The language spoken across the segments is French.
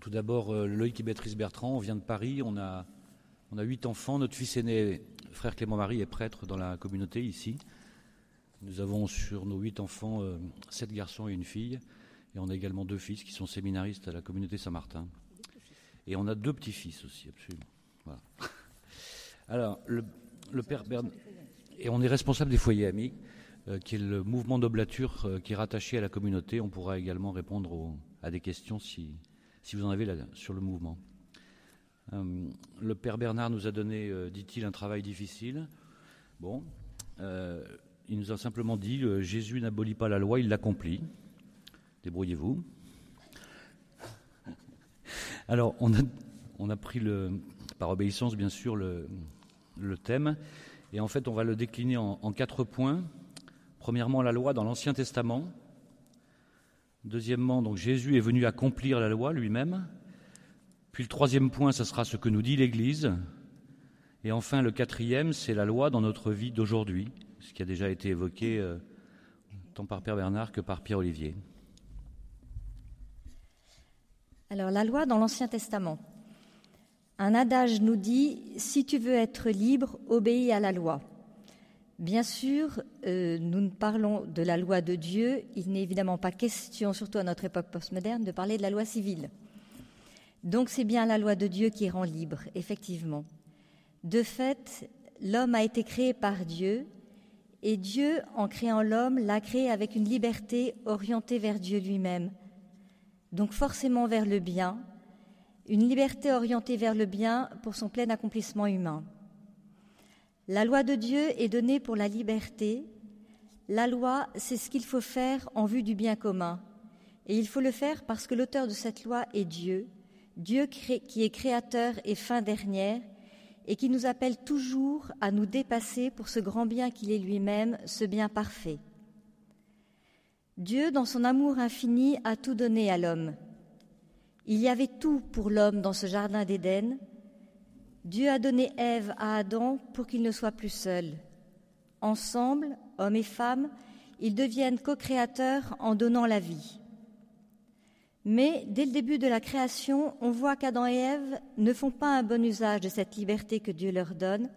Tout d'abord, euh, Loïc et Béatrice Bertrand, on vient de Paris, on a, huit enfants. Notre fils aîné, frère Clément-Marie, est prêtre dans la communauté ici. Nous avons sur nos huit enfants euh, sept garçons et une fille. Et on a également deux fils qui sont séminaristes à la communauté Saint-Martin. Et on a deux petits-fils aussi, absolument. Alors, le, père Bernard. Et on est responsable des foyers amis, euh, qui est le mouvement d'oblature qui est rattaché à la communauté. On pourra également répondre à des questions si, si vous en avez sur le mouvement. Euh, le père Bernard nous a donné, euh, dit-il, un travail difficile. Bon, euh, il nous a simplement dit Jésus n'abolit pas la loi, il l'accomplit. Débrouillez-vous. Alors, on a, on a pris le, par obéissance, bien sûr, le, le thème. Et en fait, on va le décliner en, quatre points. Premièrement, la loi dans l'Ancien Testament. Deuxièmement, donc Jésus est venu accomplir la loi lui-même. Puis le troisième point, ce sera ce que nous dit l'Église. Et enfin, le quatrième, c'est la loi dans notre vie d'aujourd'hui, ce qui a déjà été évoqué euh, tant par Père Bernard que par Pierre Olivier. Alors, la loi dans l'Ancien Testament. Un adage nous dit si tu veux être libre, obéis à la loi. Bien sûr, euh, nous parlons de la loi de Dieu. Il n'est évidemment pas question, surtout à notre époque postmoderne, de parler de la loi civile. Donc c'est bien la loi de Dieu qui rend libre, effectivement. De fait, l'homme a été créé par Dieu, et Dieu, en créant l'homme, l'a créé avec une liberté orientée vers Dieu lui-même. Donc forcément vers le bien, une liberté orientée vers le bien pour son plein accomplissement humain. La loi de Dieu est donnée pour la liberté. La loi, c'est ce qu'il faut faire en vue du bien commun. Et il faut le faire parce que l'auteur de cette loi est Dieu, Dieu qui est créateur et fin dernière, et qui nous appelle toujours à nous dépasser pour ce grand bien qu'il est lui-même, ce bien parfait. Dieu, dans son amour infini, a tout donné à l'homme. Il y avait tout pour l'homme dans ce jardin d'Éden, Dieu a donné Ève à Adam pour qu'il ne soit plus seul. Ensemble, hommes et femmes, ils deviennent co-créateurs en donnant la vie. Mais dès le début de la création, on voit qu'Adam et Ève ne font pas un bon usage de cette liberté que Dieu leur donne,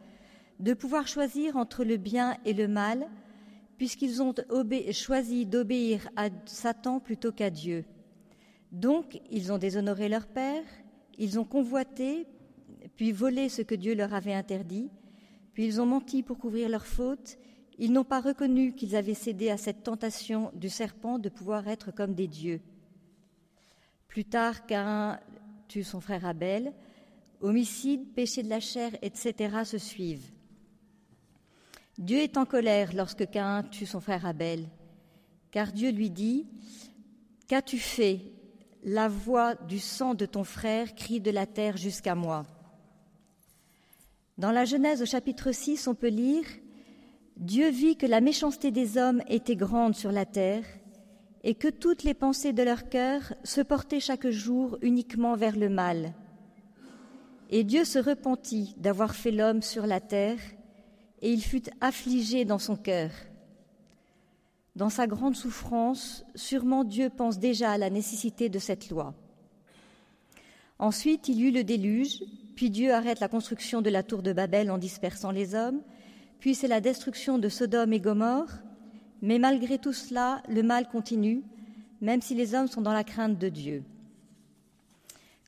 de pouvoir choisir entre le bien et le mal, puisqu'ils ont choisi d'obéir à Satan plutôt qu'à Dieu. Donc, ils ont déshonoré leur père, ils ont convoité puis volé ce que Dieu leur avait interdit, puis ils ont menti pour couvrir leurs fautes, ils n'ont pas reconnu qu'ils avaient cédé à cette tentation du serpent de pouvoir être comme des dieux. Plus tard, Cain tue son frère Abel, homicide, péché de la chair, etc. se suivent. Dieu est en colère lorsque Cain tue son frère Abel, car Dieu lui dit Qu'as-tu fait? La voix du sang de ton frère crie de la terre jusqu'à moi. Dans la Genèse au chapitre 6, on peut lire Dieu vit que la méchanceté des hommes était grande sur la terre et que toutes les pensées de leur cœur se portaient chaque jour uniquement vers le mal. Et Dieu se repentit d'avoir fait l'homme sur la terre et il fut affligé dans son cœur. Dans sa grande souffrance, sûrement Dieu pense déjà à la nécessité de cette loi. Ensuite, il y eut le déluge, puis Dieu arrête la construction de la tour de Babel en dispersant les hommes, puis c'est la destruction de Sodome et Gomorre, mais malgré tout cela, le mal continue, même si les hommes sont dans la crainte de Dieu.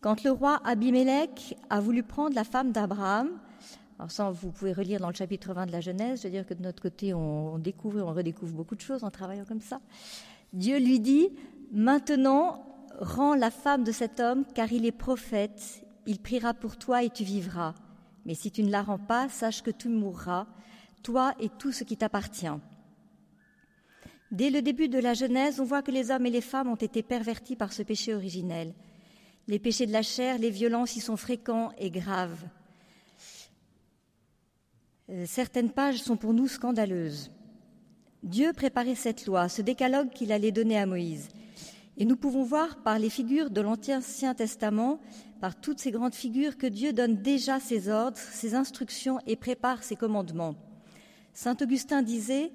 Quand le roi Abimélec a voulu prendre la femme d'Abraham, alors ça, vous pouvez relire dans le chapitre 20 de la Genèse, je veux dire que de notre côté, on découvre et on redécouvre beaucoup de choses en travaillant comme ça. Dieu lui dit, maintenant, rends la femme de cet homme, car il est prophète, il priera pour toi et tu vivras. Mais si tu ne la rends pas, sache que tu mourras, toi et tout ce qui t'appartient. Dès le début de la Genèse, on voit que les hommes et les femmes ont été pervertis par ce péché originel. Les péchés de la chair, les violences y sont fréquents et graves. Euh, certaines pages sont pour nous scandaleuses. Dieu préparait cette loi, ce décalogue qu'il allait donner à Moïse. Et nous pouvons voir par les figures de l'Ancien Testament, par toutes ces grandes figures, que Dieu donne déjà ses ordres, ses instructions et prépare ses commandements. Saint Augustin disait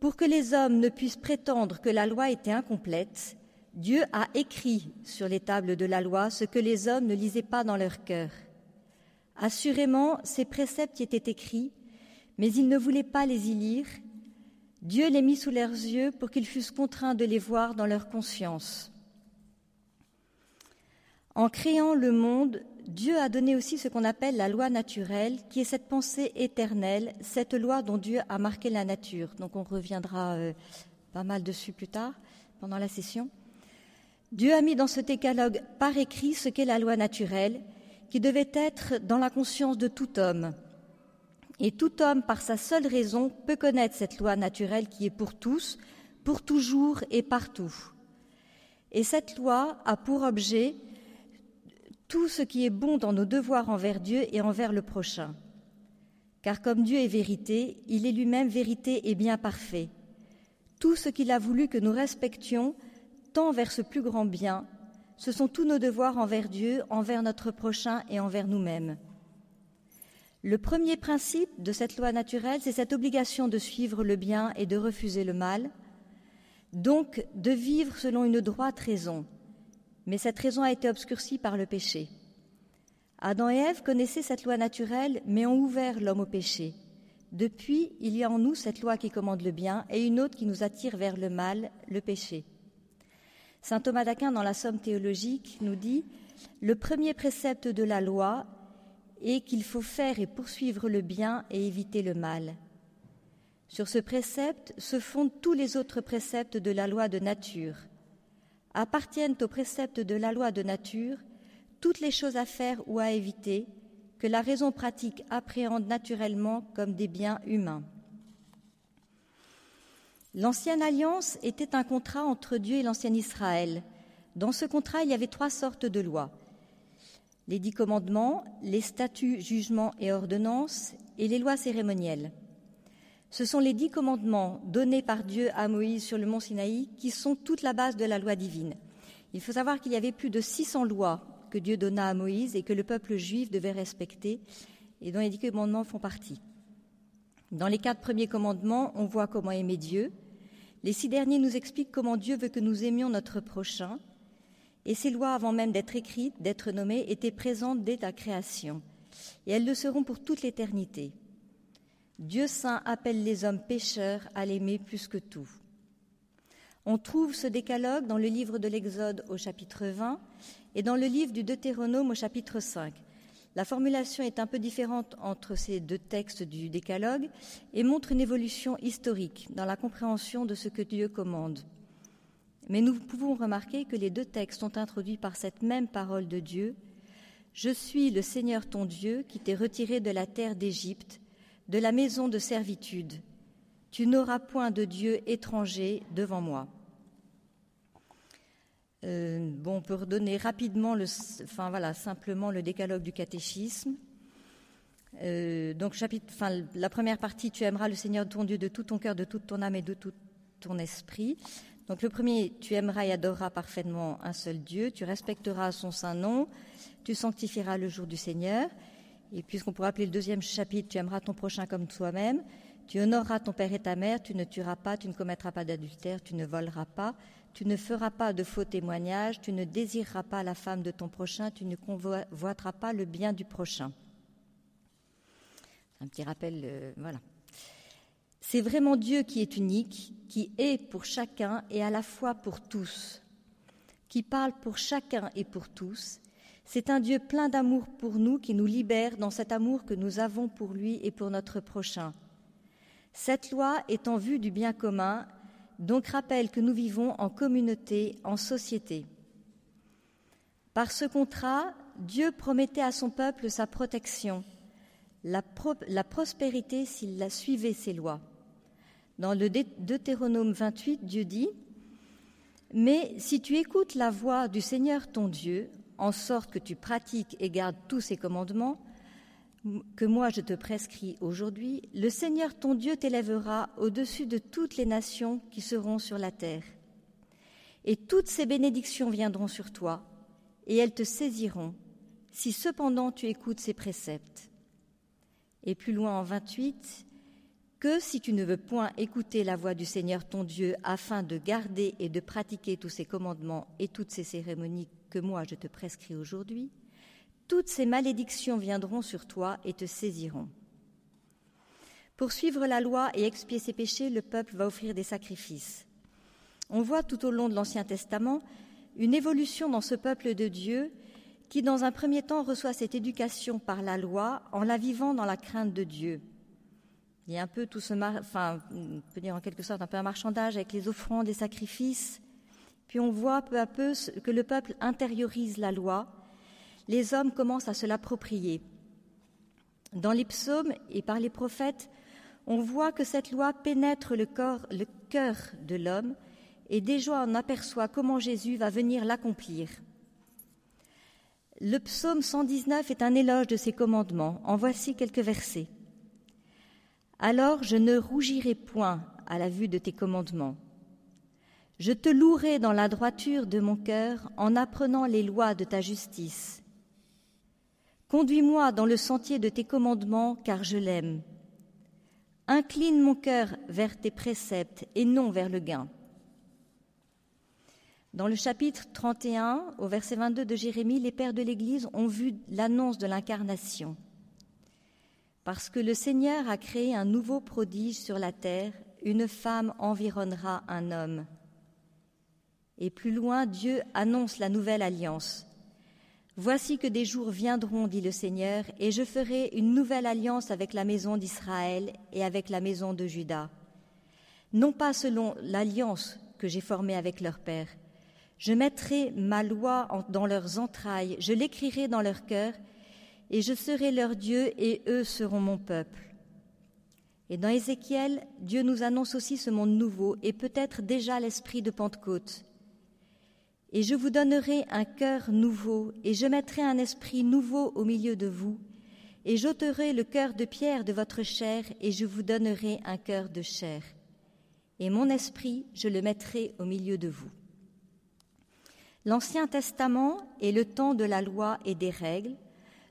Pour que les hommes ne puissent prétendre que la loi était incomplète, Dieu a écrit sur les tables de la loi ce que les hommes ne lisaient pas dans leur cœur. Assurément, ces préceptes y étaient écrits, mais ils ne voulaient pas les y lire. Dieu les mit sous leurs yeux pour qu'ils fussent contraints de les voir dans leur conscience. En créant le monde, Dieu a donné aussi ce qu'on appelle la loi naturelle, qui est cette pensée éternelle, cette loi dont Dieu a marqué la nature. Donc on reviendra euh, pas mal dessus plus tard, pendant la session. Dieu a mis dans ce décalogue par écrit ce qu'est la loi naturelle, qui devait être dans la conscience de tout homme. Et tout homme, par sa seule raison, peut connaître cette loi naturelle qui est pour tous, pour toujours et partout. Et cette loi a pour objet tout ce qui est bon dans nos devoirs envers Dieu et envers le prochain. Car comme Dieu est vérité, il est lui-même vérité et bien parfait. Tout ce qu'il a voulu que nous respections, tant vers ce plus grand bien, ce sont tous nos devoirs envers Dieu, envers notre prochain et envers nous-mêmes. Le premier principe de cette loi naturelle, c'est cette obligation de suivre le bien et de refuser le mal, donc de vivre selon une droite raison, mais cette raison a été obscurcie par le péché. Adam et Ève connaissaient cette loi naturelle, mais ont ouvert l'homme au péché. Depuis, il y a en nous cette loi qui commande le bien et une autre qui nous attire vers le mal, le péché. Saint Thomas d'Aquin, dans la Somme théologique, nous dit Le premier précepte de la loi est qu'il faut faire et poursuivre le bien et éviter le mal. Sur ce précepte se fondent tous les autres préceptes de la loi de nature appartiennent aux préceptes de la loi de nature toutes les choses à faire ou à éviter que la raison pratique appréhende naturellement comme des biens humains. L'ancienne alliance était un contrat entre Dieu et l'ancien Israël. Dans ce contrat, il y avait trois sortes de lois. Les dix commandements, les statuts, jugements et ordonnances, et les lois cérémonielles. Ce sont les dix commandements donnés par Dieu à Moïse sur le mont Sinaï qui sont toute la base de la loi divine. Il faut savoir qu'il y avait plus de 600 lois que Dieu donna à Moïse et que le peuple juif devait respecter et dont les dix commandements font partie. Dans les quatre premiers commandements, on voit comment aimer Dieu. Les six derniers nous expliquent comment Dieu veut que nous aimions notre prochain. Et ces lois, avant même d'être écrites, d'être nommées, étaient présentes dès la création. Et elles le seront pour toute l'éternité. Dieu saint appelle les hommes pécheurs à l'aimer plus que tout. On trouve ce décalogue dans le livre de l'Exode au chapitre 20 et dans le livre du Deutéronome au chapitre 5. La formulation est un peu différente entre ces deux textes du décalogue et montre une évolution historique dans la compréhension de ce que Dieu commande. Mais nous pouvons remarquer que les deux textes sont introduits par cette même parole de Dieu. Je suis le Seigneur ton Dieu qui t'ai retiré de la terre d'Égypte de la maison de servitude. Tu n'auras point de Dieu étranger devant moi. Euh, bon, on peut redonner rapidement, le, enfin voilà, simplement le décalogue du catéchisme. Euh, donc, chapitre, la première partie, tu aimeras le Seigneur ton Dieu de tout ton cœur, de toute ton âme et de tout ton esprit. Donc, le premier, tu aimeras et adoreras parfaitement un seul Dieu, tu respecteras son saint nom, tu sanctifieras le jour du Seigneur. Et puisqu'on pourrait appeler le deuxième chapitre, tu aimeras ton prochain comme toi-même, tu honoreras ton père et ta mère, tu ne tueras pas, tu ne commettras pas d'adultère, tu ne voleras pas, tu ne feras pas de faux témoignages, tu ne désireras pas la femme de ton prochain, tu ne convoiteras pas le bien du prochain. Un petit rappel, euh, voilà. C'est vraiment Dieu qui est unique, qui est pour chacun et à la fois pour tous, qui parle pour chacun et pour tous, c'est un Dieu plein d'amour pour nous qui nous libère dans cet amour que nous avons pour lui et pour notre prochain. Cette loi est en vue du bien commun, donc rappelle que nous vivons en communauté, en société. Par ce contrat, Dieu promettait à son peuple sa protection, la, prospérité s'il la suivait ses lois. Dans le Deutéronome 28, Dieu dit Mais si tu écoutes la voix du Seigneur ton Dieu, en sorte que tu pratiques et gardes tous ces commandements que moi je te prescris aujourd'hui, le Seigneur ton Dieu t'élèvera au-dessus de toutes les nations qui seront sur la terre. Et toutes ces bénédictions viendront sur toi, et elles te saisiront, si cependant tu écoutes ces préceptes. Et plus loin en 28, que si tu ne veux point écouter la voix du Seigneur ton Dieu afin de garder et de pratiquer tous ses commandements et toutes ces cérémonies que moi je te prescris aujourd'hui, toutes ces malédictions viendront sur toi et te saisiront. Pour suivre la loi et expier ses péchés, le peuple va offrir des sacrifices. On voit tout au long de l'Ancien Testament une évolution dans ce peuple de Dieu qui, dans un premier temps, reçoit cette éducation par la loi en la vivant dans la crainte de Dieu. Il y a un peu tout ce, enfin, on peut dire en quelque sorte un peu un marchandage avec les offrandes, les sacrifices. Puis on voit peu à peu que le peuple intériorise la loi. Les hommes commencent à se l'approprier. Dans les psaumes et par les prophètes, on voit que cette loi pénètre le, corps, le cœur de l'homme et déjà on aperçoit comment Jésus va venir l'accomplir. Le psaume 119 est un éloge de ses commandements. En voici quelques versets. Alors je ne rougirai point à la vue de tes commandements. Je te louerai dans la droiture de mon cœur en apprenant les lois de ta justice. Conduis-moi dans le sentier de tes commandements, car je l'aime. Incline mon cœur vers tes préceptes et non vers le gain. Dans le chapitre 31, au verset 22 de Jérémie, les pères de l'Église ont vu l'annonce de l'incarnation. Parce que le Seigneur a créé un nouveau prodige sur la terre, une femme environnera un homme. Et plus loin, Dieu annonce la nouvelle alliance. Voici que des jours viendront, dit le Seigneur, et je ferai une nouvelle alliance avec la maison d'Israël et avec la maison de Juda. Non pas selon l'alliance que j'ai formée avec leur père. Je mettrai ma loi dans leurs entrailles, je l'écrirai dans leur cœur, et je serai leur Dieu, et eux seront mon peuple. Et dans Ézéchiel, Dieu nous annonce aussi ce monde nouveau, et peut-être déjà l'esprit de Pentecôte. Et je vous donnerai un cœur nouveau, et je mettrai un esprit nouveau au milieu de vous, et j'ôterai le cœur de pierre de votre chair, et je vous donnerai un cœur de chair. Et mon esprit, je le mettrai au milieu de vous. L'Ancien Testament est le temps de la loi et des règles,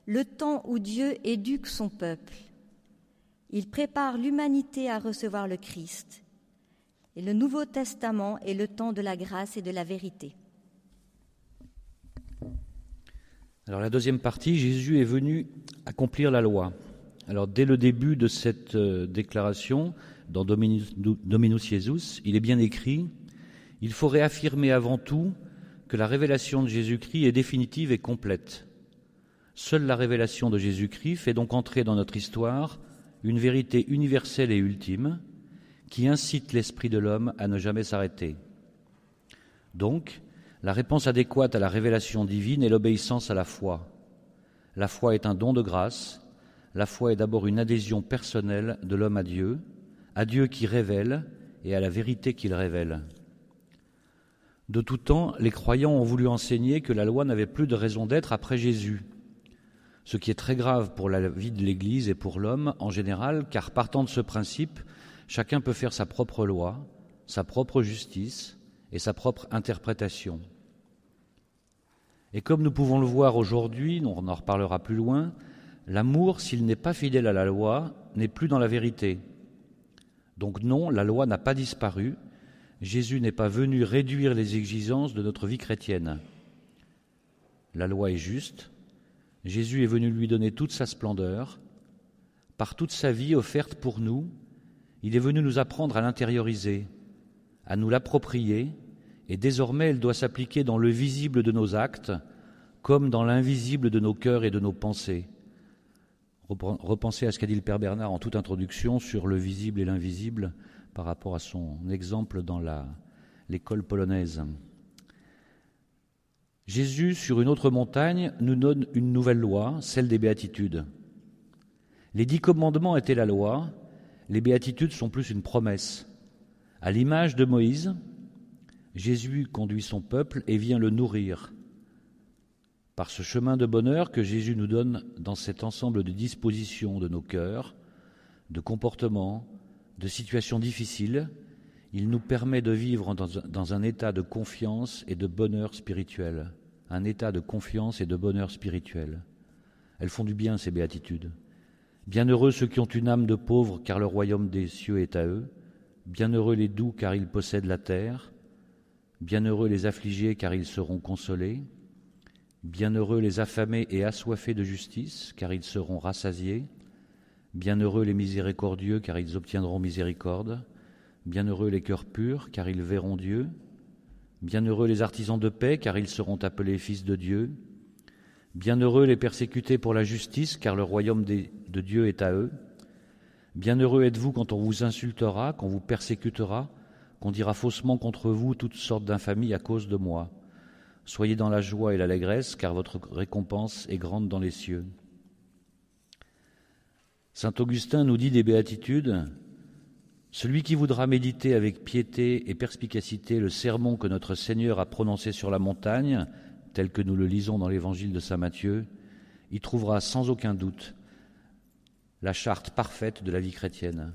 le temps où Dieu éduque son peuple. Il prépare l'humanité à recevoir le Christ. Et le Nouveau Testament est le temps de la grâce et de la vérité. Alors la deuxième partie, Jésus est venu accomplir la loi. Alors dès le début de cette euh, déclaration, dans Dominus, Dominus Jesus, il est bien écrit, il faut réaffirmer avant tout que la révélation de Jésus-Christ est définitive et complète. Seule la révélation de Jésus-Christ fait donc entrer dans notre histoire une vérité universelle et ultime qui incite l'esprit de l'homme à ne jamais s'arrêter. Donc, la réponse adéquate à la révélation divine est l'obéissance à la foi. La foi est un don de grâce. La foi est d'abord une adhésion personnelle de l'homme à Dieu, à Dieu qui révèle et à la vérité qu'il révèle. De tout temps, les croyants ont voulu enseigner que la loi n'avait plus de raison d'être après Jésus, ce qui est très grave pour la vie de l'Église et pour l'homme en général, car partant de ce principe, chacun peut faire sa propre loi, sa propre justice et sa propre interprétation. Et comme nous pouvons le voir aujourd'hui, on en reparlera plus loin, l'amour, s'il n'est pas fidèle à la loi, n'est plus dans la vérité. Donc non, la loi n'a pas disparu. Jésus n'est pas venu réduire les exigences de notre vie chrétienne. La loi est juste. Jésus est venu lui donner toute sa splendeur. Par toute sa vie offerte pour nous, il est venu nous apprendre à l'intérioriser, à nous l'approprier et désormais elle doit s'appliquer dans le visible de nos actes comme dans l'invisible de nos cœurs et de nos pensées. Repensez à ce qu'a dit le Père Bernard en toute introduction sur le visible et l'invisible par rapport à son exemple dans l'école polonaise. Jésus, sur une autre montagne, nous donne une nouvelle loi, celle des béatitudes. Les dix commandements étaient la loi, les béatitudes sont plus une promesse. À l'image de Moïse, Jésus conduit son peuple et vient le nourrir. Par ce chemin de bonheur que Jésus nous donne dans cet ensemble de dispositions de nos cœurs, de comportements, de situations difficiles, il nous permet de vivre dans, un état de confiance et de bonheur spirituel. Un état de confiance et de bonheur spirituel. Elles font du bien, ces béatitudes. Bienheureux ceux qui ont une âme de pauvre, car le royaume des cieux est à eux. Bienheureux les doux, car ils possèdent la terre. Bienheureux les affligés, car ils seront consolés. Bienheureux les affamés et assoiffés de justice, car ils seront rassasiés. Bienheureux les miséricordieux, car ils obtiendront miséricorde. Bienheureux les cœurs purs, car ils verront Dieu. Bienheureux les artisans de paix, car ils seront appelés fils de Dieu. Bienheureux les persécutés pour la justice, car le royaume de Dieu est à eux. Bienheureux êtes-vous quand on vous insultera, quand on vous persécutera, qu'on dira faussement contre vous toutes sortes d'infamies à cause de moi. Soyez dans la joie et l'allégresse, car votre récompense est grande dans les cieux. Saint Augustin nous dit des béatitudes Celui qui voudra méditer avec piété et perspicacité le sermon que notre Seigneur a prononcé sur la montagne, tel que nous le lisons dans l'évangile de Saint Matthieu, y trouvera sans aucun doute la charte parfaite de la vie chrétienne.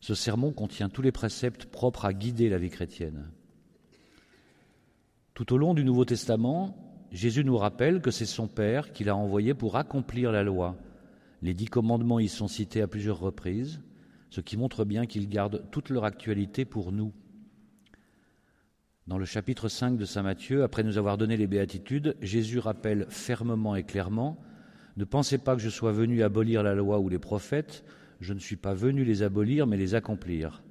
Ce sermon contient tous les préceptes propres à guider la vie chrétienne. Tout au long du Nouveau Testament, Jésus nous rappelle que c'est son Père qui l'a envoyé pour accomplir la loi. Les dix commandements y sont cités à plusieurs reprises, ce qui montre bien qu'ils gardent toute leur actualité pour nous. Dans le chapitre 5 de Saint Matthieu, après nous avoir donné les béatitudes, Jésus rappelle fermement et clairement ne pensez pas que je sois venu abolir la loi ou les prophètes, je ne suis pas venu les abolir, mais les accomplir.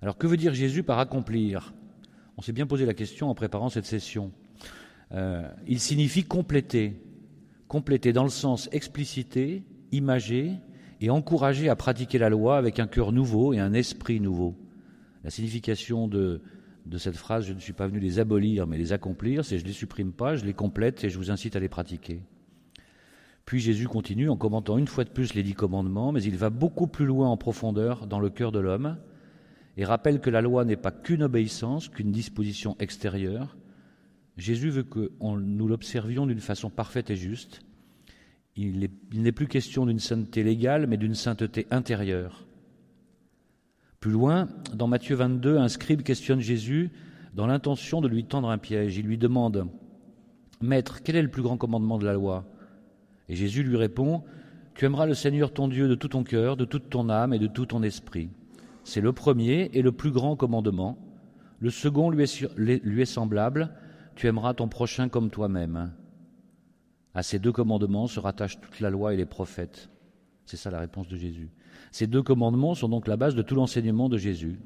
Alors que veut dire Jésus par accomplir? On s'est bien posé la question en préparant cette session. Euh, il signifie compléter, compléter dans le sens explicité, imagé et encourager à pratiquer la loi avec un cœur nouveau et un esprit nouveau. La signification de, de cette phrase, je ne suis pas venu les abolir, mais les accomplir, c'est je ne les supprime pas, je les complète et je vous incite à les pratiquer. Puis Jésus continue en commentant une fois de plus les dix commandements, mais il va beaucoup plus loin en profondeur dans le cœur de l'homme et rappelle que la loi n'est pas qu'une obéissance, qu'une disposition extérieure. Jésus veut que nous l'observions d'une façon parfaite et juste. Il n'est plus question d'une sainteté légale, mais d'une sainteté intérieure. Plus loin, dans Matthieu 22, un scribe questionne Jésus dans l'intention de lui tendre un piège. Il lui demande Maître, quel est le plus grand commandement de la loi? Et Jésus lui répond, Tu aimeras le Seigneur ton Dieu de tout ton cœur, de toute ton âme et de tout ton esprit. C'est le premier et le plus grand commandement. Le second lui est, semblable, Tu aimeras ton prochain comme toi-même. À ces deux commandements se rattachent toute la loi et les prophètes. C'est ça la réponse de Jésus. Ces deux commandements sont donc la base de tout l'enseignement de Jésus.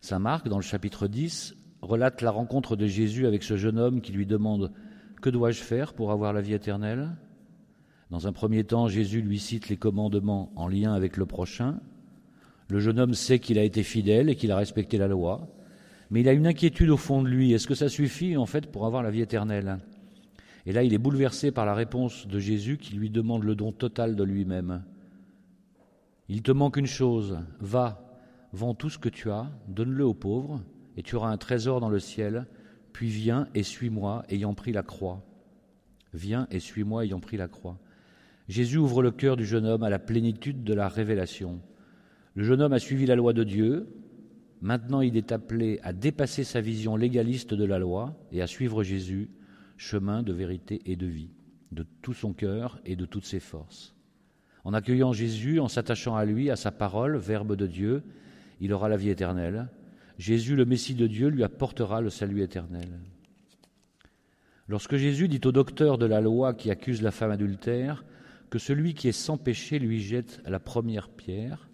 Saint Marc, dans le chapitre 10, relate la rencontre de Jésus avec ce jeune homme qui lui demande Que dois-je faire pour avoir la vie éternelle? Dans un premier temps, Jésus lui cite les commandements en lien avec le prochain. Le jeune homme sait qu'il a été fidèle et qu'il a respecté la loi, mais il a une inquiétude au fond de lui. Est-ce que ça suffit en fait pour avoir la vie éternelle? Et là, il est bouleversé par la réponse de Jésus qui lui demande le don total de lui-même. Il te manque une chose, va, vends tout ce que tu as, donne-le aux pauvres, et tu auras un trésor dans le ciel, puis viens et suis-moi ayant pris la croix. Viens et suis-moi ayant pris la croix. Jésus ouvre le cœur du jeune homme à la plénitude de la révélation. Le jeune homme a suivi la loi de Dieu. Maintenant, il est appelé à dépasser sa vision légaliste de la loi et à suivre Jésus, chemin de vérité et de vie, de tout son cœur et de toutes ses forces. En accueillant Jésus, en s'attachant à lui, à sa parole, Verbe de Dieu, il aura la vie éternelle. Jésus, le Messie de Dieu, lui apportera le salut éternel. Lorsque Jésus dit au docteur de la loi qui accuse la femme adultère, que celui qui est sans péché lui jette la première pierre,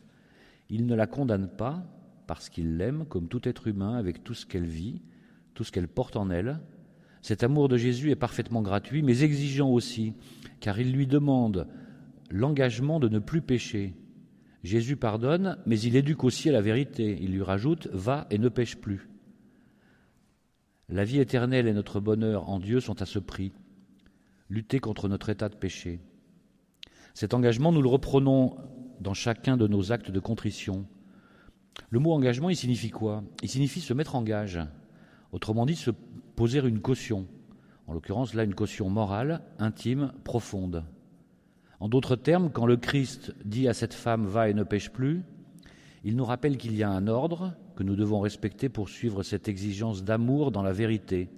il ne la condamne pas parce qu'il l'aime comme tout être humain avec tout ce qu'elle vit, tout ce qu'elle porte en elle. Cet amour de Jésus est parfaitement gratuit, mais exigeant aussi, car il lui demande l'engagement de ne plus pécher. Jésus pardonne, mais il éduque aussi à la vérité. Il lui rajoute Va et ne pêche plus. La vie éternelle et notre bonheur en Dieu sont à ce prix. Lutter contre notre état de péché. Cet engagement, nous le reprenons dans chacun de nos actes de contrition. Le mot engagement, il signifie quoi? Il signifie se mettre en gage. Autrement dit, se poser une caution. En l'occurrence, là, une caution morale, intime, profonde. En d'autres termes, quand le Christ dit à cette femme va et ne pêche plus, il nous rappelle qu'il y a un ordre que nous devons respecter pour suivre cette exigence d'amour dans la vérité.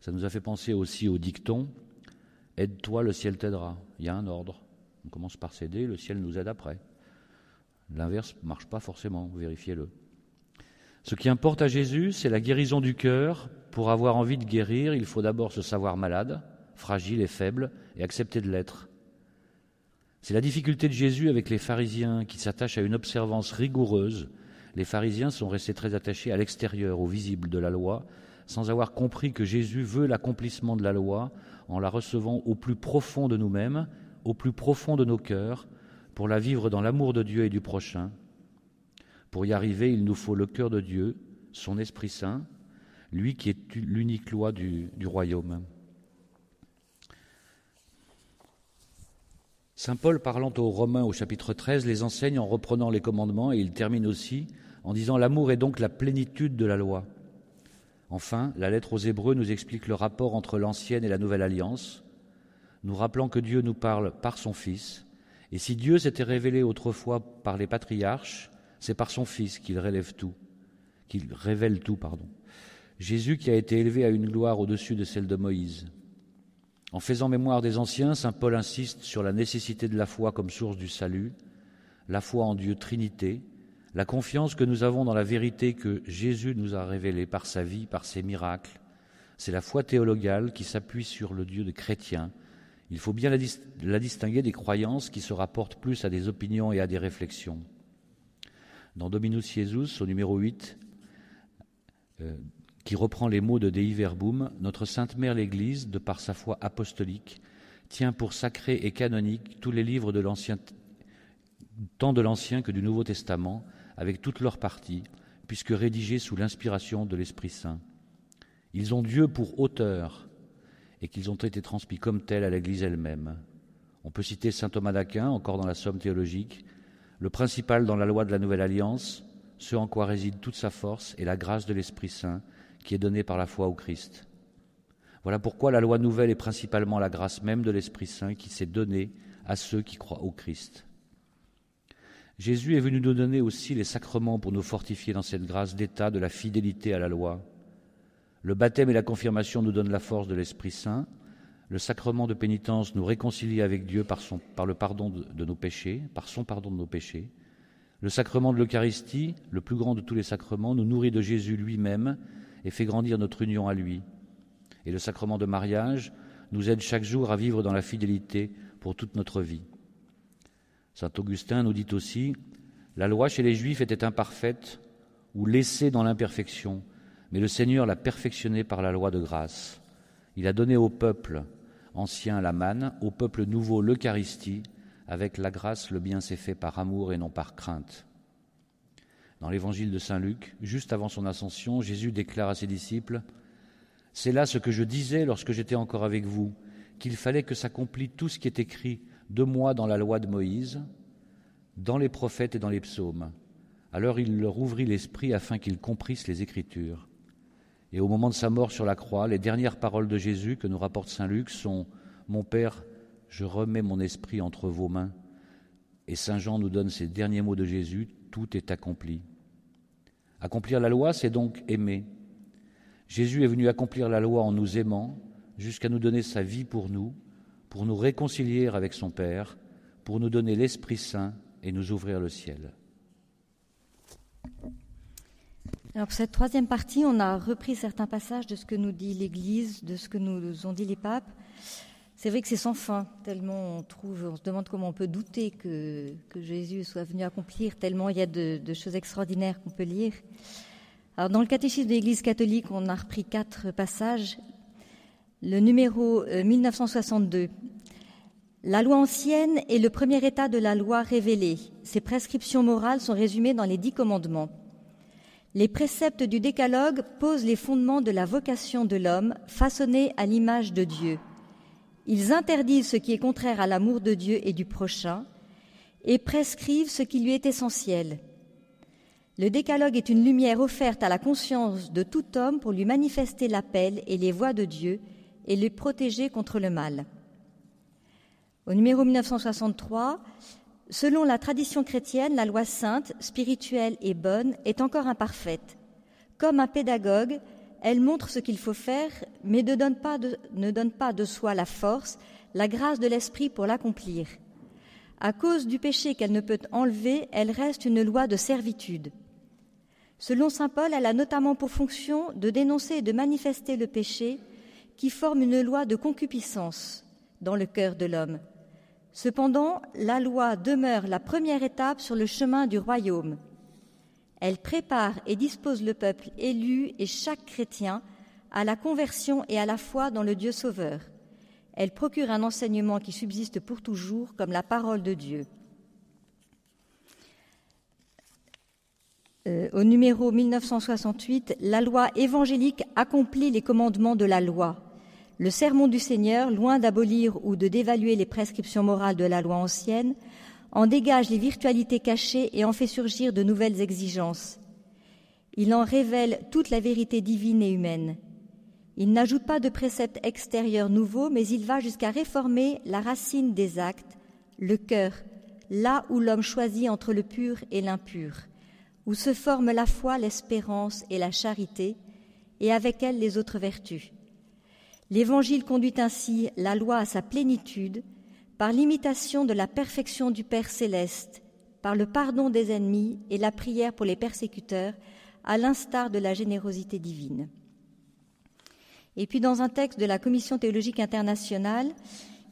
Ça nous a fait penser aussi au dicton Aide-toi, le ciel t'aidera. Il y a un ordre. On commence par céder, le ciel nous aide après. L'inverse ne marche pas forcément, vérifiez-le. Ce qui importe à Jésus, c'est la guérison du cœur. Pour avoir envie de guérir, il faut d'abord se savoir malade, fragile et faible, et accepter de l'être. C'est la difficulté de Jésus avec les pharisiens qui s'attachent à une observance rigoureuse. Les pharisiens sont restés très attachés à l'extérieur, au visible de la loi, sans avoir compris que Jésus veut l'accomplissement de la loi en la recevant au plus profond de nous-mêmes, au plus profond de nos cœurs, pour la vivre dans l'amour de Dieu et du prochain. Pour y arriver, il nous faut le cœur de Dieu, son Esprit Saint, lui qui est l'unique loi du, royaume. Saint Paul, parlant aux Romains au chapitre 13, les enseigne en reprenant les commandements et il termine aussi en disant L'amour est donc la plénitude de la loi. Enfin, la lettre aux Hébreux nous explique le rapport entre l'ancienne et la nouvelle alliance, nous rappelant que Dieu nous parle par son Fils, et si Dieu s'était révélé autrefois par les patriarches, c'est par son Fils qu'il relève tout, qu'il révèle tout, pardon. Jésus qui a été élevé à une gloire au-dessus de celle de Moïse. En faisant mémoire des anciens, saint Paul insiste sur la nécessité de la foi comme source du salut, la foi en Dieu Trinité, la confiance que nous avons dans la vérité que Jésus nous a révélée par sa vie, par ses miracles. C'est la foi théologale qui s'appuie sur le Dieu de chrétien. Il faut bien la, distinguer des croyances qui se rapportent plus à des opinions et à des réflexions. Dans Dominus Jesus, au numéro 8, qui reprend les mots de Dei Verbum, notre Sainte Mère l'Église, de par sa foi apostolique, tient pour sacrés et canoniques tous les livres de l'Ancien, tant de l'Ancien que du Nouveau Testament, avec toutes leurs parties, puisque rédigés sous l'inspiration de l'Esprit Saint. Ils ont Dieu pour auteur et qu'ils ont été transmis comme tels à l'Église elle-même. On peut citer saint Thomas d'Aquin, encore dans la Somme théologique, le principal dans la loi de la Nouvelle Alliance, ce en quoi réside toute sa force et la grâce de l'Esprit Saint, qui est donné par la foi au Christ. Voilà pourquoi la loi nouvelle est principalement la grâce même de l'Esprit Saint qui s'est donnée à ceux qui croient au Christ. Jésus est venu nous donner aussi les sacrements pour nous fortifier dans cette grâce d'état de la fidélité à la loi. Le baptême et la confirmation nous donnent la force de l'Esprit Saint. Le sacrement de pénitence nous réconcilie avec Dieu par, son, le pardon nos péchés, par son pardon de nos péchés. Le sacrement de l'Eucharistie, le plus grand de tous les sacrements, nous nourrit de Jésus lui-même et fait grandir notre union à lui. Et le sacrement de mariage nous aide chaque jour à vivre dans la fidélité pour toute notre vie. Saint Augustin nous dit aussi La loi chez les Juifs était imparfaite ou laissée dans l'imperfection, mais le Seigneur l'a perfectionnée par la loi de grâce. Il a donné au peuple ancien la manne, au peuple nouveau l'Eucharistie, avec la grâce le bien s'est fait par amour et non par crainte. Dans l'évangile de Saint Luc, juste avant son ascension, Jésus déclare à ses disciples C'est là ce que je disais lorsque j'étais encore avec vous, qu'il fallait que s'accomplisse tout ce qui est écrit de moi dans la loi de Moïse, dans les prophètes et dans les psaumes. Alors il leur ouvrit l'esprit afin qu'ils comprissent les Écritures. Et au moment de sa mort sur la croix, les dernières paroles de Jésus que nous rapporte Saint Luc sont Mon Père, je remets mon esprit entre vos mains. Et Saint Jean nous donne ces derniers mots de Jésus tout est accompli. Accomplir la loi, c'est donc aimer. Jésus est venu accomplir la loi en nous aimant, jusqu'à nous donner sa vie pour nous, pour nous réconcilier avec son Père, pour nous donner l'Esprit Saint et nous ouvrir le ciel. Pour cette troisième partie, on a repris certains passages de ce que nous dit l'Église, de ce que nous ont dit les papes. C'est vrai que c'est sans fin, tellement on trouve, on se demande comment on peut douter que, Jésus soit venu accomplir, tellement il y a de, de choses extraordinaires qu'on peut lire. Alors dans le catéchisme de l'Église catholique, on a repris quatre passages. Le numéro 1962. Euh, la loi ancienne est le premier état de la loi révélée. Ses prescriptions morales sont résumées dans les dix commandements. Les préceptes du décalogue posent les fondements de la vocation de l'homme, façonné à l'image de Dieu. Ils interdisent ce qui est contraire à l'amour de Dieu et du prochain et prescrivent ce qui lui est essentiel. Le décalogue est une lumière offerte à la conscience de tout homme pour lui manifester l'appel et les voies de Dieu et le protéger contre le mal. Au numéro 1963, selon la tradition chrétienne, la loi sainte, spirituelle et bonne est encore imparfaite. Comme un pédagogue, elle montre ce qu'il faut faire, mais ne donne, pas de, soi la force, la grâce de l'esprit pour l'accomplir. À cause du péché qu'elle ne peut enlever, elle reste une loi de servitude. Selon Saint Paul, elle a notamment pour fonction de dénoncer et de manifester le péché qui forme une loi de concupiscence dans le cœur de l'homme. Cependant, la loi demeure la première étape sur le chemin du royaume. Elle prépare et dispose le peuple élu et chaque chrétien à la conversion et à la foi dans le Dieu sauveur. Elle procure un enseignement qui subsiste pour toujours comme la parole de Dieu. Euh, au numéro 1968, la loi évangélique accomplit les commandements de la loi. Le sermon du Seigneur, loin d'abolir ou de dévaluer les prescriptions morales de la loi ancienne, en dégage les virtualités cachées et en fait surgir de nouvelles exigences. Il en révèle toute la vérité divine et humaine. Il n'ajoute pas de préceptes extérieurs nouveaux, mais il va jusqu'à réformer la racine des actes, le cœur, là où l'homme choisit entre le pur et l'impur où se forment la foi, l'espérance et la charité, et avec elles les autres vertus. L'Évangile conduit ainsi la loi à sa plénitude par l'imitation de la perfection du Père céleste, par le pardon des ennemis et la prière pour les persécuteurs, à l'instar de la générosité divine. Et puis dans un texte de la Commission théologique internationale,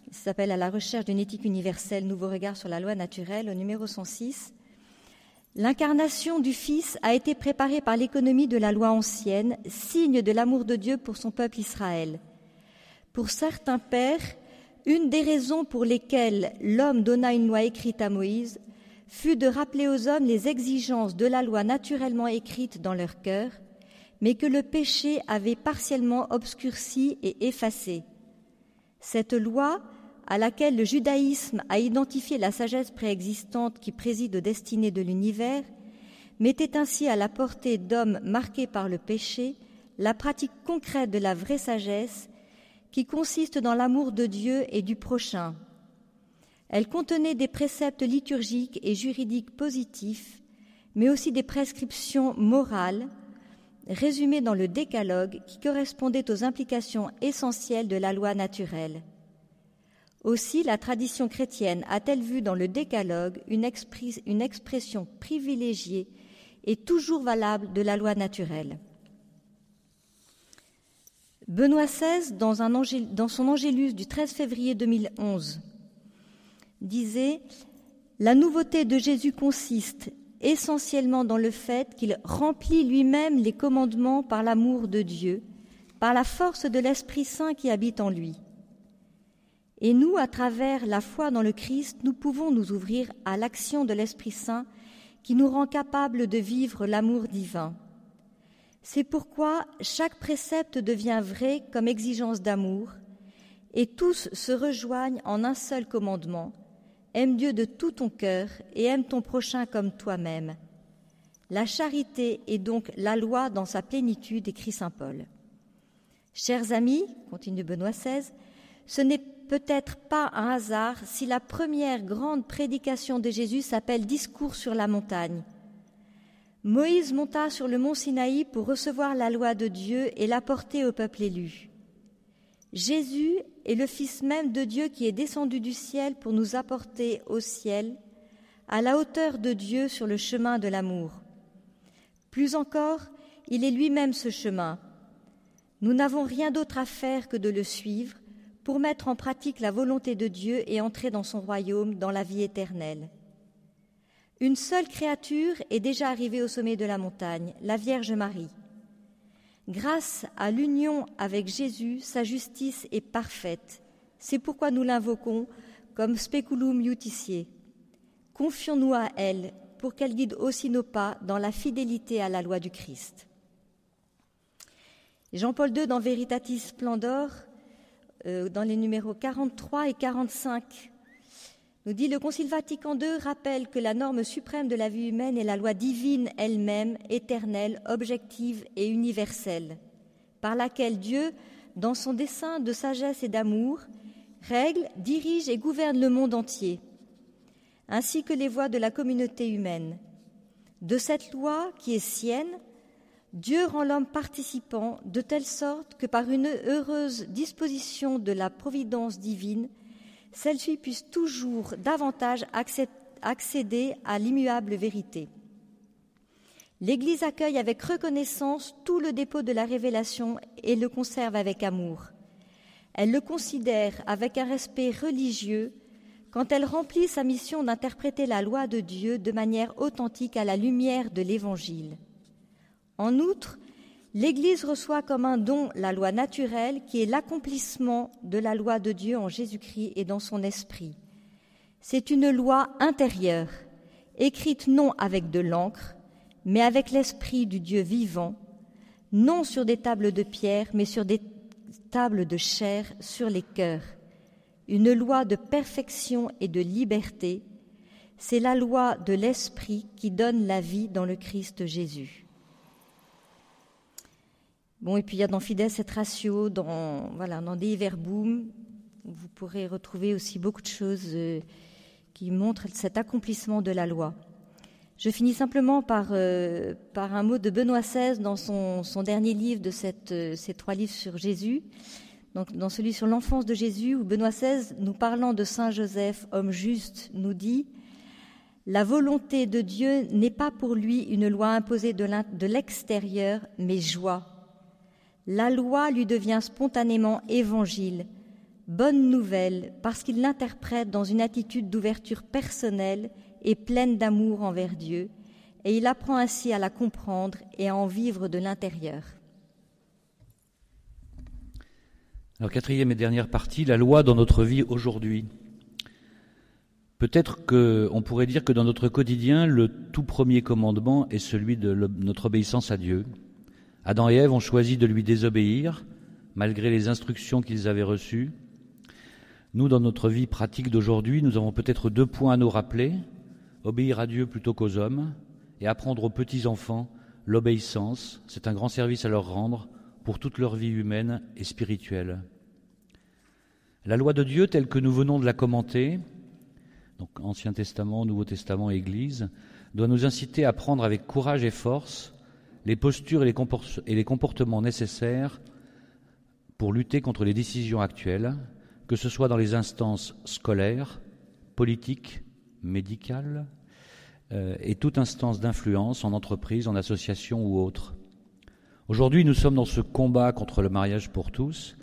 qui s'appelle À la recherche d'une éthique universelle, nouveau regard sur la loi naturelle, au numéro 106, L'incarnation du Fils a été préparée par l'économie de la loi ancienne, signe de l'amour de Dieu pour son peuple Israël. Pour certains pères, une des raisons pour lesquelles l'homme donna une loi écrite à Moïse fut de rappeler aux hommes les exigences de la loi naturellement écrite dans leur cœur, mais que le péché avait partiellement obscurci et effacé. Cette loi à laquelle le judaïsme a identifié la sagesse préexistante qui préside aux destinées de l'univers, mettait ainsi à la portée d'hommes marqués par le péché la pratique concrète de la vraie sagesse qui consiste dans l'amour de Dieu et du prochain. Elle contenait des préceptes liturgiques et juridiques positifs, mais aussi des prescriptions morales, résumées dans le décalogue qui correspondait aux implications essentielles de la loi naturelle. Aussi, la tradition chrétienne a-t-elle vu dans le décalogue une, expression privilégiée et toujours valable de la loi naturelle. Benoît XVI, dans, son Angélus du 13 février 2011, disait La nouveauté de Jésus consiste essentiellement dans le fait qu'il remplit lui-même les commandements par l'amour de Dieu, par la force de l'Esprit Saint qui habite en lui. Et nous, à travers la foi dans le Christ, nous pouvons nous ouvrir à l'action de l'Esprit Saint qui nous rend capables de vivre l'amour divin. C'est pourquoi chaque précepte devient vrai comme exigence d'amour, et tous se rejoignent en un seul commandement. Aime Dieu de tout ton cœur et aime ton prochain comme toi-même. La charité est donc la loi dans sa plénitude, écrit Saint Paul. Chers amis, continue Benoît XVI, ce n'est peut-être pas un hasard si la première grande prédication de Jésus s'appelle Discours sur la montagne. Moïse monta sur le mont Sinaï pour recevoir la loi de Dieu et l'apporter au peuple élu. Jésus est le Fils même de Dieu qui est descendu du ciel pour nous apporter au ciel, à la hauteur de Dieu sur le chemin de l'amour. Plus encore, il est lui-même ce chemin. Nous n'avons rien d'autre à faire que de le suivre, pour mettre en pratique la volonté de Dieu et entrer dans son royaume, dans la vie éternelle. Une seule créature est déjà arrivée au sommet de la montagne, la Vierge Marie. Grâce à l'union avec Jésus, sa justice est parfaite. C'est pourquoi nous l'invoquons comme speculum iudicie. Confions-nous à elle pour qu'elle guide aussi nos pas dans la fidélité à la loi du Christ. Jean-Paul II, dans Veritatis Splendor, euh, dans les numéros 43 et 45, nous dit le Concile Vatican II rappelle que la norme suprême de la vie humaine est la loi divine elle-même, éternelle, objective et universelle, par laquelle Dieu, dans son dessein de sagesse et d'amour, règle, dirige et gouverne le monde entier, ainsi que les voies de la communauté humaine. De cette loi qui est sienne, Dieu rend l'homme participant de telle sorte que par une heureuse disposition de la providence divine, celle-ci puisse toujours davantage accéder à l'immuable vérité. L'Église accueille avec reconnaissance tout le dépôt de la révélation et le conserve avec amour. Elle le considère avec un respect religieux quand elle remplit sa mission d'interpréter la loi de Dieu de manière authentique à la lumière de l'Évangile. En outre, l'Église reçoit comme un don la loi naturelle qui est l'accomplissement de la loi de Dieu en Jésus-Christ et dans son esprit. C'est une loi intérieure, écrite non avec de l'encre, mais avec l'esprit du Dieu vivant, non sur des tables de pierre, mais sur des tables de chair sur les cœurs. Une loi de perfection et de liberté, c'est la loi de l'esprit qui donne la vie dans le Christ Jésus. Bon, et puis il y a dans Fidesz cette ratio, dans, voilà, dans des vous pourrez retrouver aussi beaucoup de choses euh, qui montrent cet accomplissement de la loi. Je finis simplement par, euh, par un mot de Benoît XVI dans son, dernier livre de euh, ces trois livres sur Jésus, donc dans celui sur l'enfance de Jésus, où Benoît XVI, nous parlant de Saint Joseph, homme juste, nous dit La volonté de Dieu n'est pas pour lui une loi imposée de l'extérieur, mais joie. La loi lui devient spontanément évangile, bonne nouvelle, parce qu'il l'interprète dans une attitude d'ouverture personnelle et pleine d'amour envers Dieu, et il apprend ainsi à la comprendre et à en vivre de l'intérieur. Alors quatrième et dernière partie, la loi dans notre vie aujourd'hui. Peut-être qu'on pourrait dire que dans notre quotidien, le tout premier commandement est celui de notre obéissance à Dieu. Adam et Ève ont choisi de lui désobéir, malgré les instructions qu'ils avaient reçues. Nous, dans notre vie pratique d'aujourd'hui, nous avons peut-être deux points à nous rappeler obéir à Dieu plutôt qu'aux hommes, et apprendre aux petits-enfants l'obéissance, c'est un grand service à leur rendre pour toute leur vie humaine et spirituelle. La loi de Dieu telle que nous venons de la commenter, donc Ancien Testament, Nouveau Testament, Église, doit nous inciter à prendre avec courage et force les postures et les comportements nécessaires pour lutter contre les décisions actuelles, que ce soit dans les instances scolaires, politiques, médicale euh, et toute instance d'influence en entreprise, en association ou autre. Aujourd'hui, nous sommes dans ce combat contre le mariage pour tous,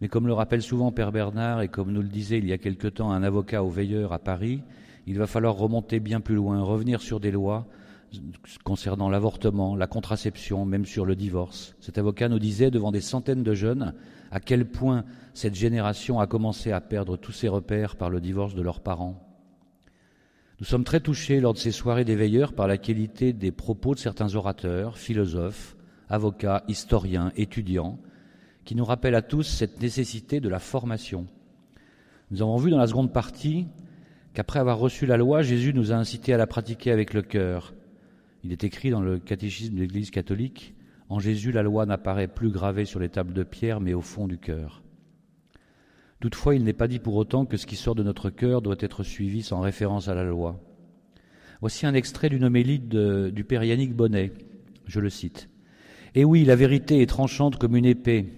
mais comme le rappelle souvent Père Bernard et comme nous le disait il y a quelque temps un avocat au veilleur à Paris, il va falloir remonter bien plus loin, revenir sur des lois concernant l'avortement, la contraception, même sur le divorce. Cet avocat nous disait devant des centaines de jeunes à quel point cette génération a commencé à perdre tous ses repères par le divorce de leurs parents. Nous sommes très touchés lors de ces soirées des veilleurs par la qualité des propos de certains orateurs, philosophes, avocats, historiens, étudiants, qui nous rappellent à tous cette nécessité de la formation. Nous avons vu dans la seconde partie qu'après avoir reçu la loi, Jésus nous a incités à la pratiquer avec le cœur. Il est écrit dans le catéchisme de l'Église catholique, En Jésus, la loi n'apparaît plus gravée sur les tables de pierre, mais au fond du cœur. Toutefois, il n'est pas dit pour autant que ce qui sort de notre cœur doit être suivi sans référence à la loi. Voici un extrait d'une homélie du père Yannick Bonnet. Je le cite. Eh oui, la vérité est tranchante comme une épée.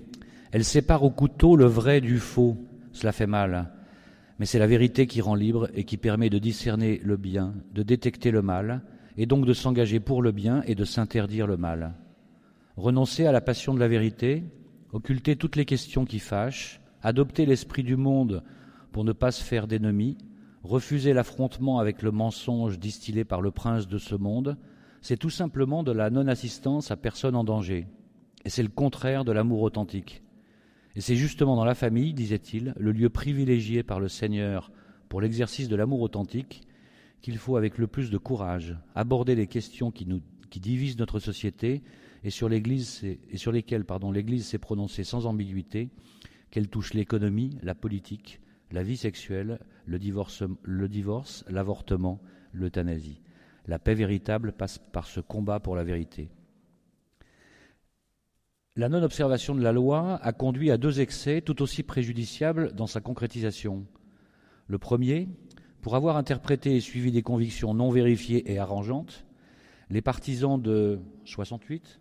Elle sépare au couteau le vrai du faux. Cela fait mal. Mais c'est la vérité qui rend libre et qui permet de discerner le bien, de détecter le mal, et donc de s'engager pour le bien et de s'interdire le mal. Renoncer à la passion de la vérité, occulter toutes les questions qui fâchent, adopter l'esprit du monde pour ne pas se faire d'ennemis, refuser l'affrontement avec le mensonge distillé par le prince de ce monde, c'est tout simplement de la non-assistance à personne en danger. Et c'est le contraire de l'amour authentique. Et c'est justement dans la famille, disait-il, le lieu privilégié par le Seigneur pour l'exercice de l'amour authentique, qu'il faut avec le plus de courage aborder les questions qui, divisent notre société et sur, lesquelles l'Église s'est prononcée sans ambiguïté qu'elle touche l'économie, la politique, la vie sexuelle, le divorce, divorce l'avortement, l'euthanasie. La paix véritable passe par ce combat pour la vérité. La non-observation de la loi a conduit à deux excès tout aussi préjudiciables dans sa concrétisation. Le premier, pour avoir interprété et suivi des convictions non vérifiées et arrangeantes, les partisans de 68,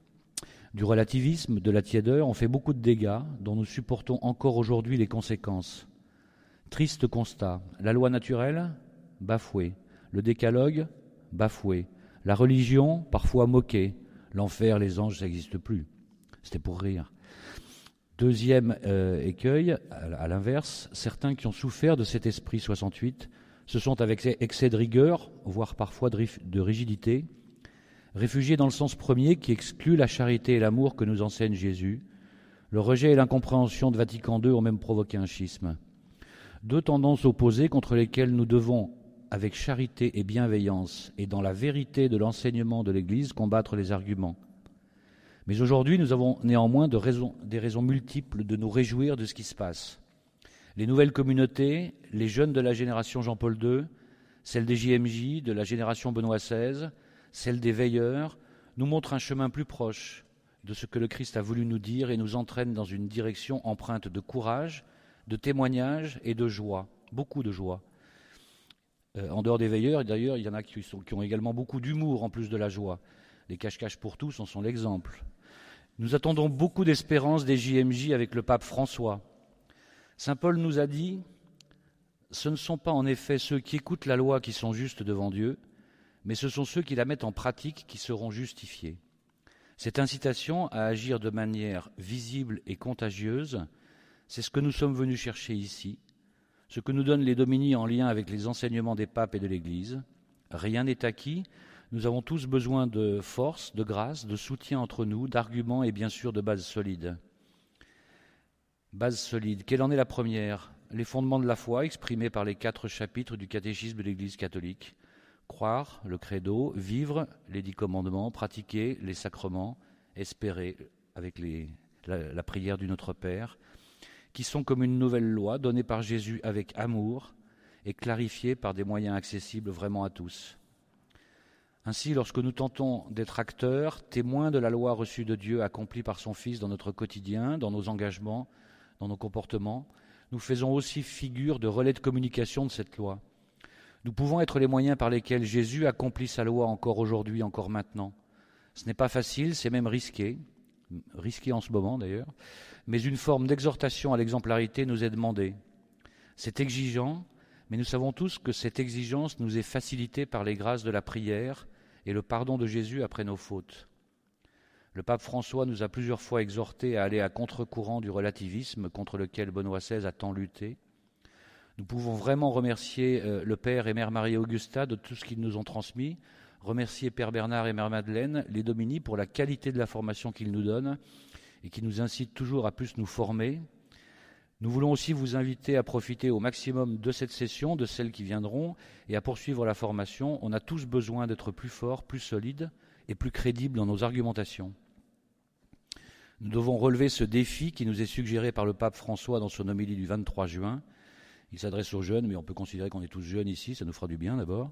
du relativisme, de la tiédeur, ont fait beaucoup de dégâts dont nous supportons encore aujourd'hui les conséquences. Triste constat. La loi naturelle, bafouée. Le décalogue, bafoué. La religion, parfois moquée. L'enfer, les anges, ça n'existe plus. C'était pour rire. Deuxième euh, écueil, à, l'inverse, certains qui ont souffert de cet esprit 68 se sont avec excès de rigueur, voire parfois de rigidité, réfugiés dans le sens premier qui exclut la charité et l'amour que nous enseigne Jésus. Le rejet et l'incompréhension de Vatican II ont même provoqué un schisme. Deux tendances opposées contre lesquelles nous devons, avec charité et bienveillance, et dans la vérité de l'enseignement de l'Église, combattre les arguments. Mais aujourd'hui, nous avons néanmoins des raisons multiples de nous réjouir de ce qui se passe. Les nouvelles communautés, les jeunes de la génération Jean-Paul II, celles des JMJ, de la génération Benoît XVI, celles des veilleurs, nous montrent un chemin plus proche de ce que le Christ a voulu nous dire et nous entraînent dans une direction empreinte de courage, de témoignage et de joie, beaucoup de joie. Euh, en dehors des veilleurs, d'ailleurs, il y en a qui, qui ont également beaucoup d'humour en plus de la joie. Les cache-cache pour tous en sont l'exemple. Nous attendons beaucoup d'espérance des JMJ avec le pape François. Saint Paul nous a dit Ce ne sont pas en effet ceux qui écoutent la loi qui sont justes devant Dieu, mais ce sont ceux qui la mettent en pratique qui seront justifiés. Cette incitation à agir de manière visible et contagieuse, c'est ce que nous sommes venus chercher ici, ce que nous donnent les domini en lien avec les enseignements des papes et de l'Église. Rien n'est acquis, nous avons tous besoin de force, de grâce, de soutien entre nous, d'arguments et bien sûr de bases solides. Base solide. Quelle en est la première? Les fondements de la foi exprimés par les quatre chapitres du catéchisme de l'Église catholique. Croire, le credo, vivre les dix commandements, pratiquer les sacrements, espérer avec la, prière du Notre Père, qui sont comme une nouvelle loi donnée par Jésus avec amour et clarifiée par des moyens accessibles vraiment à tous. Ainsi, lorsque nous tentons d'être acteurs, témoins de la loi reçue de Dieu accomplie par son Fils dans notre quotidien, dans nos engagements, dans nos comportements, nous faisons aussi figure de relais de communication de cette loi. Nous pouvons être les moyens par lesquels Jésus accomplit sa loi encore aujourd'hui, encore maintenant. Ce n'est pas facile, c'est même risqué, risqué en ce moment d'ailleurs, mais une forme d'exhortation à l'exemplarité nous est demandée. C'est exigeant, mais nous savons tous que cette exigence nous est facilitée par les grâces de la prière, et le pardon de Jésus après nos fautes. Le pape François nous a plusieurs fois exhortés à aller à contre-courant du relativisme contre lequel Benoît XVI a tant lutté. Nous pouvons vraiment remercier euh, le Père et Mère Marie-Augusta de tout ce qu'ils nous ont transmis, remercier Père Bernard et Mère Madeleine, les Domini, pour la qualité de la formation qu'ils nous donnent et qui nous incitent toujours à plus nous former, nous voulons aussi vous inviter à profiter au maximum de cette session, de celles qui viendront, et à poursuivre la formation. On a tous besoin d'être plus forts, plus solides et plus crédibles dans nos argumentations. Nous devons relever ce défi qui nous est suggéré par le pape François dans son homélie du 23 juin. Il s'adresse aux jeunes, mais on peut considérer qu'on est tous jeunes ici, ça nous fera du bien d'abord.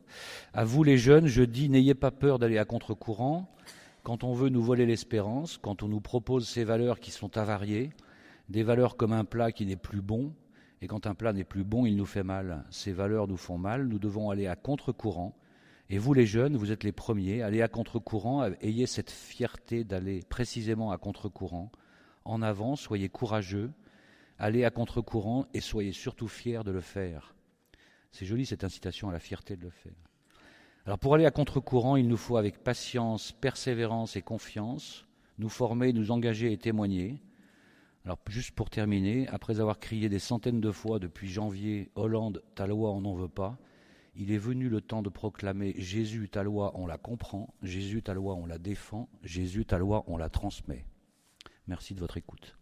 À vous les jeunes, je dis, n'ayez pas peur d'aller à contre-courant. Quand on veut nous voler l'espérance, quand on nous propose ces valeurs qui sont avariées, des valeurs comme un plat qui n'est plus bon, et quand un plat n'est plus bon, il nous fait mal. Ces valeurs nous font mal, nous devons aller à contre-courant. Et vous les jeunes, vous êtes les premiers, allez à contre-courant, ayez cette fierté d'aller précisément à contre-courant. En avant, soyez courageux, allez à contre-courant et soyez surtout fiers de le faire. C'est joli cette incitation à la fierté de le faire. Alors pour aller à contre-courant, il nous faut avec patience, persévérance et confiance nous former, nous engager et témoigner. Alors juste pour terminer, après avoir crié des centaines de fois depuis janvier, Hollande, ta loi, on n'en veut pas, il est venu le temps de proclamer Jésus, ta loi, on la comprend, Jésus, ta loi, on la défend, Jésus, ta loi, on la transmet. Merci de votre écoute.